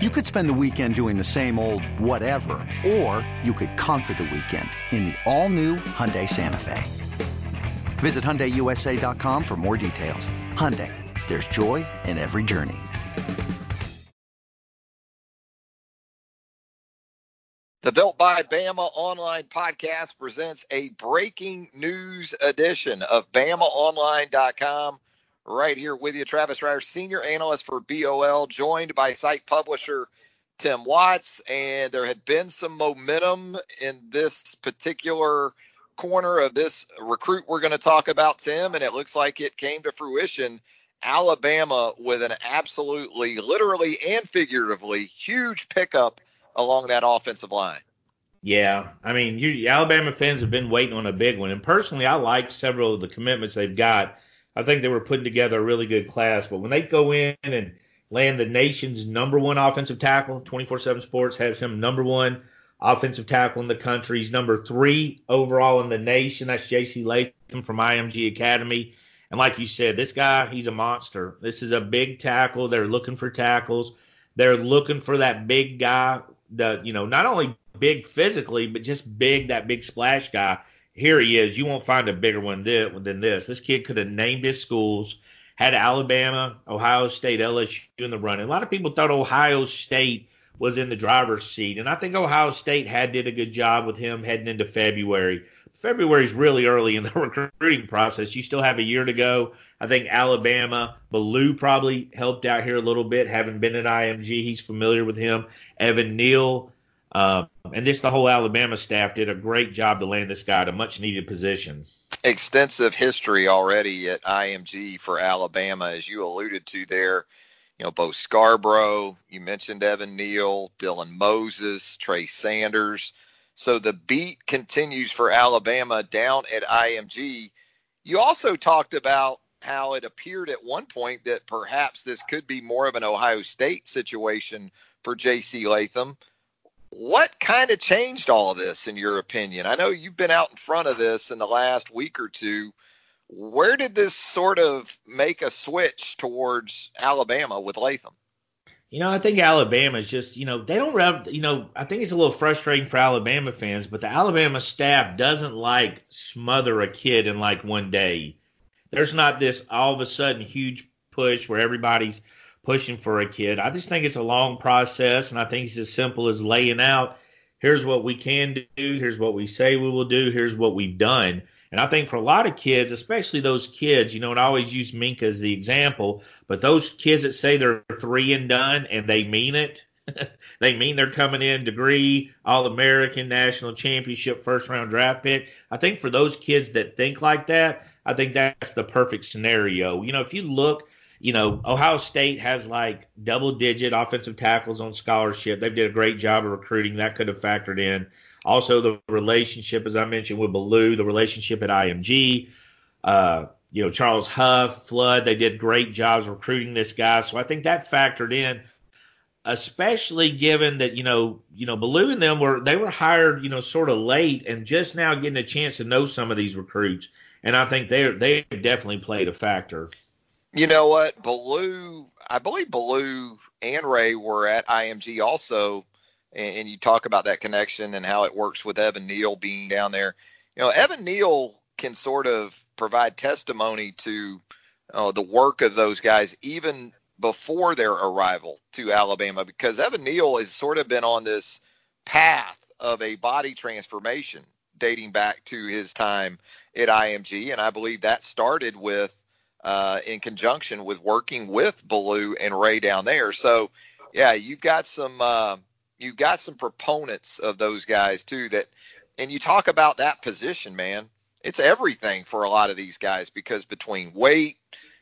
You could spend the weekend doing the same old whatever, or you could conquer the weekend in the all-new Hyundai Santa Fe. Visit HyundaiUSA.com for more details. Hyundai, there's joy in every journey. The Built by Bama online podcast presents a breaking news edition of BamaOnline.com right here with you. Travis Reier, senior analyst for BOL, joined by site publisher Tim Watts. And there had been some momentum in this particular corner of this recruit we're going to talk about, Tim, and it looks like it came to fruition. Alabama with an absolutely, literally and figuratively huge pickup along that offensive line. Yeah, I mean, you, Alabama fans have been waiting on a big one, and personally, I like several of the commitments they've got. I think they were putting together a really good class. But when they go in and land the nation's number one offensive tackle, 24/7 Sports has him number one offensive tackle in the country. He's number three overall in the nation. That's J.C. Latham from IMG Academy. And like you said, this guy, he's a monster. This is a big tackle. They're looking for tackles. They're looking for that big guy, the you know, not only big physically, but just big, that big splash guy here he is. You won't find a bigger one than this. This kid could have named his schools, had Alabama, Ohio State, LSU in the running. A lot of people thought Ohio State was in the driver's seat, and I think Ohio State had did a good job with him heading into February. February is really early in the recruiting process. You still have a year to go. I think Alabama, Ballou probably helped out here a little bit, having been at IMG. He's familiar with him. Evan Neal uh, and just the whole Alabama staff did a great job to land this guy at a much needed position. Extensive history already at IMG for Alabama, as you alluded to there. You know, Bo Scarborough, you mentioned Evan Neal, Dylan Moses, Trey Sanders. So the beat continues for Alabama down at IMG. You also talked about how it appeared at one point that perhaps this could be more of an Ohio State situation for J.C. Latham. What kind of changed all of this, in your opinion? I know you've been out in front of this in the last week or two. Where did this sort of make a switch towards Alabama with Latham? You know, I think Alabama is just, you know, they don't have, you know, I think it's a little frustrating for Alabama fans, but the Alabama staff doesn't like smother a kid in like one day. There's not this all of a sudden huge push where everybody's pushing for a kid. I just think it's a long process, and I think it's as simple as laying out here's what we can do, here's what we say we will do, here's what we've done. And I think for a lot of kids, especially those kids, you know, and I always use Minkah as the example, but those kids that say they're three and done and they mean it, they mean they're coming in degree, All American, national championship, first round draft pick. I think for those kids that think like that, I think that's the perfect scenario. You know, if you look you know, Ohio State has like double digit offensive tackles on scholarship. They did a great job of recruiting. That could have factored in. Also, the relationship, as I mentioned, with Ballou, the relationship at IMG. Uh, you know, Charles Huff, Flood, they did great jobs recruiting this guy. So I think that factored in, especially given that, you know, you know, Ballou and them were they were hired, you know, sort of late and just now getting a chance to know some of these recruits. And I think they they definitely played a factor. You know what? Ballou, I believe Ballou and Rhea were at IMG also, and, and, you talk about that connection and how it works with Evan Neal being down there. You know, Evan Neal can sort of provide testimony to uh, the work of those guys even before their arrival to Alabama because Evan Neal has sort of been on this path of a body transformation dating back to his time at IMG, and I believe that started with uh, in conjunction with working with Ballou and Rhea down there. So, yeah, you've got some uh, you've got some proponents of those guys too. That, and you talk about that position, man. It's everything for a lot of these guys because between weight,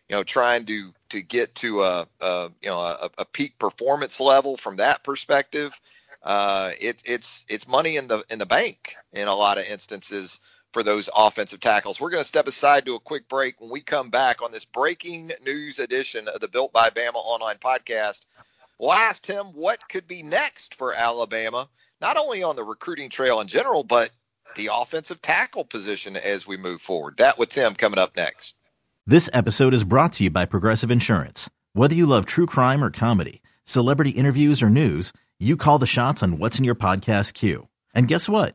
you know, trying to to get to a, a you know a, a, peak performance level from that perspective, uh, it, it's it's money in the in the bank in a lot of instances for those offensive tackles. We're going to step aside to a quick break. When we come back on this breaking news edition of the Built by Bama online podcast, we'll ask Tim what could be next for Alabama, not only on the recruiting trail in general, but the offensive tackle position as we move forward. That with Tim coming up next. This episode is brought to you by Progressive Insurance. Whether you love true crime or comedy, Celebrity interviews or news, you call the shots on what's in your podcast queue. And guess what?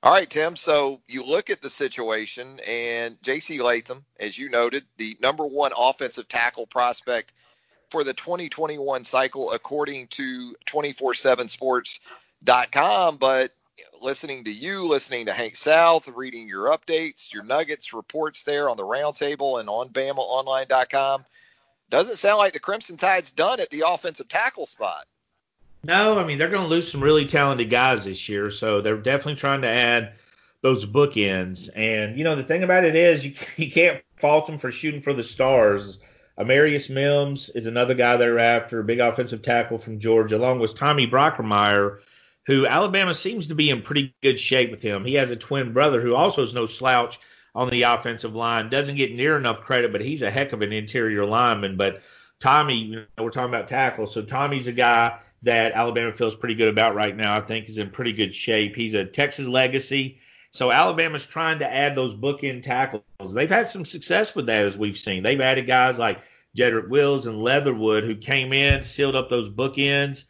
All right, Tim. So you look at the situation, and J.C. Latham, as you noted, the number one offensive tackle prospect for the 2021 cycle, according to 247sports.com. But listening to you, listening to Hank South, reading your updates, your Nuggets reports there on the roundtable and on BamaOnline.com, doesn't sound like the Crimson Tide's done at the offensive tackle spot. No, I mean they're going to lose some really talented guys this year, so they're definitely trying to add those bookends. And you know the thing about it is you you can't fault them for shooting for the stars. Amarius Mims is another guy they're after, big offensive tackle from Georgia, along with Tommy Brockermeyer, who Alabama seems to be in pretty good shape with him. He has a twin brother who also is no slouch on the offensive line. Doesn't get near enough credit, but he's a heck of an interior lineman. But Tommy, you know, we're talking about tackles, so Tommy's a guy that Alabama feels pretty good about right now. I think is in pretty good shape. He's a Texas legacy. So Alabama's trying to add those bookend tackles. They've had some success with that, as we've seen. They've added guys like Jedrick Wills and Leatherwood who came in, sealed up those bookends,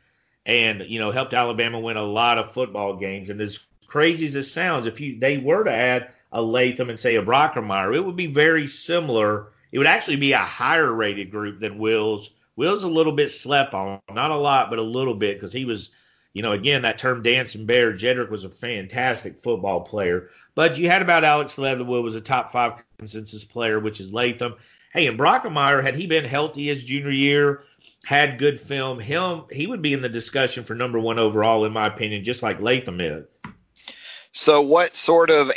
and you know helped Alabama win a lot of football games. And as crazy as this sounds, if you they were to add a Latham and say a Brockermeyer, it would be very similar. It would actually be a higher rated group than Wills Will's a little bit slept on, not a lot, but a little bit because he was, you know, again that term dancing bear. Jedrick was a fantastic football player, but you had about Alex Leatherwood was a top five consensus player, which is Latham. Hey, and Brockermeyer, had he been healthy his junior year, had good film, him he would be in the discussion for number one overall, in my opinion, just like Latham is. So, what sort of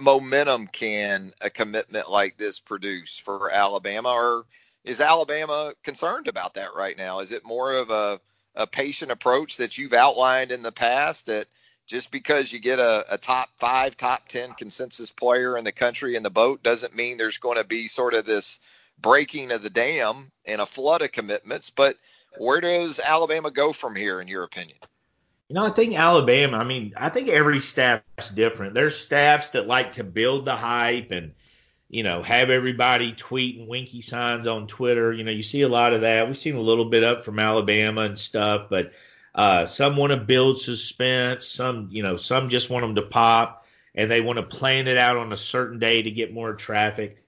momentum can a commitment like this produce for Alabama, or is Alabama concerned about that right now? Is it more of a, a patient approach that you've outlined in the past that just because you get a, a, top five, top 10 consensus player in the country in the boat doesn't mean there's going to be sort of this breaking of the dam and a flood of commitments. But where does Alabama go from here, in your opinion? You know, I think Alabama, I mean, I think every staff's different. There's staffs that like to build the hype and – you know, have everybody tweeting winky signs on Twitter. You know, you see a lot of that. We've seen a little bit up from Alabama and stuff, but uh, some want to build suspense. Some, you know, some just want them to pop and they want to plan it out on a certain day to get more traffic.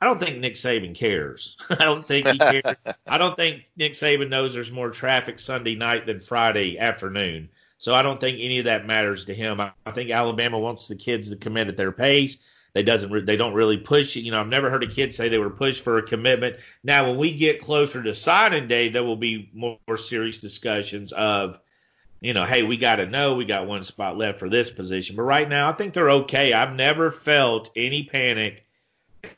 I don't think Nick Saban cares. I don't think he cares. I don't think Nick Saban knows there's more traffic Sunday night than Friday afternoon. So I don't think any of that matters to him. I, I think Alabama wants the kids to commit at their pace. They doesn't they don't really push it. You know, I've never heard a kid say they were pushed for a commitment. Now, when we get closer to signing day, there will be more, more serious discussions of, you know, hey, we got to know we got one spot left for this position. But right now, I think they're okay. I've never felt any panic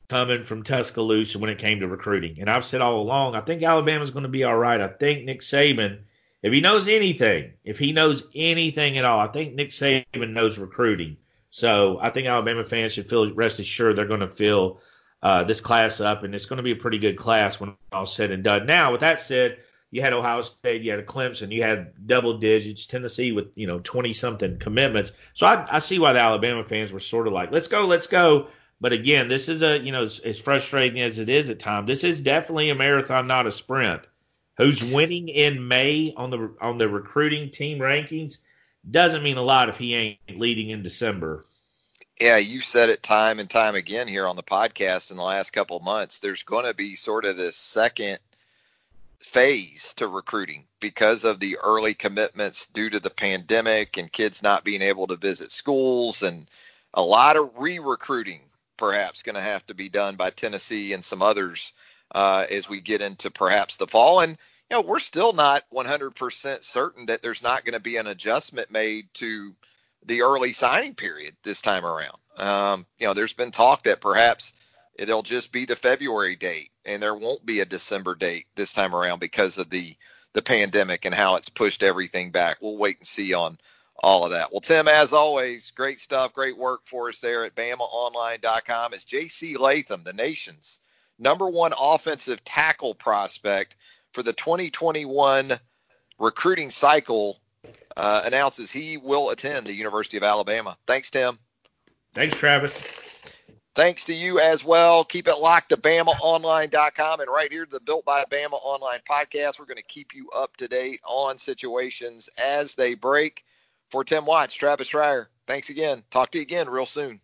coming from Tuscaloosa when it came to recruiting. And I've said all along, I think Alabama's going to be all right. I think Nick Saban, if he knows anything, if he knows anything at all, I think Nick Saban knows recruiting. So I think Alabama fans should feel rest assured they're going to fill uh, this class up, and it's going to be a pretty good class when all said and done. Now, with that said, you had Ohio State, you had Clemson, you had double digits, Tennessee with you know 20 something commitments. So I, I see why the Alabama fans were sort of like, let's go, let's go. But again, this is a you know as, as frustrating as it is at times, this is definitely a marathon, not a sprint. Who's winning in May on the on the recruiting team rankings? Doesn't mean a lot if he ain't leading in December. Yeah, you've said it time and time again here on the podcast in the last couple months. There's going to be sort of this second phase to recruiting because of the early commitments due to the pandemic and kids not being able to visit schools and a lot of re-recruiting perhaps going to have to be done by Tennessee and some others uh, as we get into perhaps the fall. And you know, we're still not 100% certain that there's not going to be an adjustment made to the early signing period this time around. Um, you know, there's been talk that perhaps it'll just be the February date and there won't be a December date this time around because of the the pandemic and how it's pushed everything back. We'll wait and see on all of that. Well, Tim, as always, great stuff, great work for us there at BamaOnline.com. As J.C. Latham, the nation's number one offensive tackle prospect for the 2021 recruiting cycle, uh, announces he will attend the University of Alabama. Thanks, Tim. Thanks, Travis. Thanks to you as well. Keep it locked to BamaOnline.com and right here to the Built by Bama Online podcast. We're going to keep you up to date on situations as they break. For Tim Watts, Travis Reier, thanks again. Talk to you again real soon.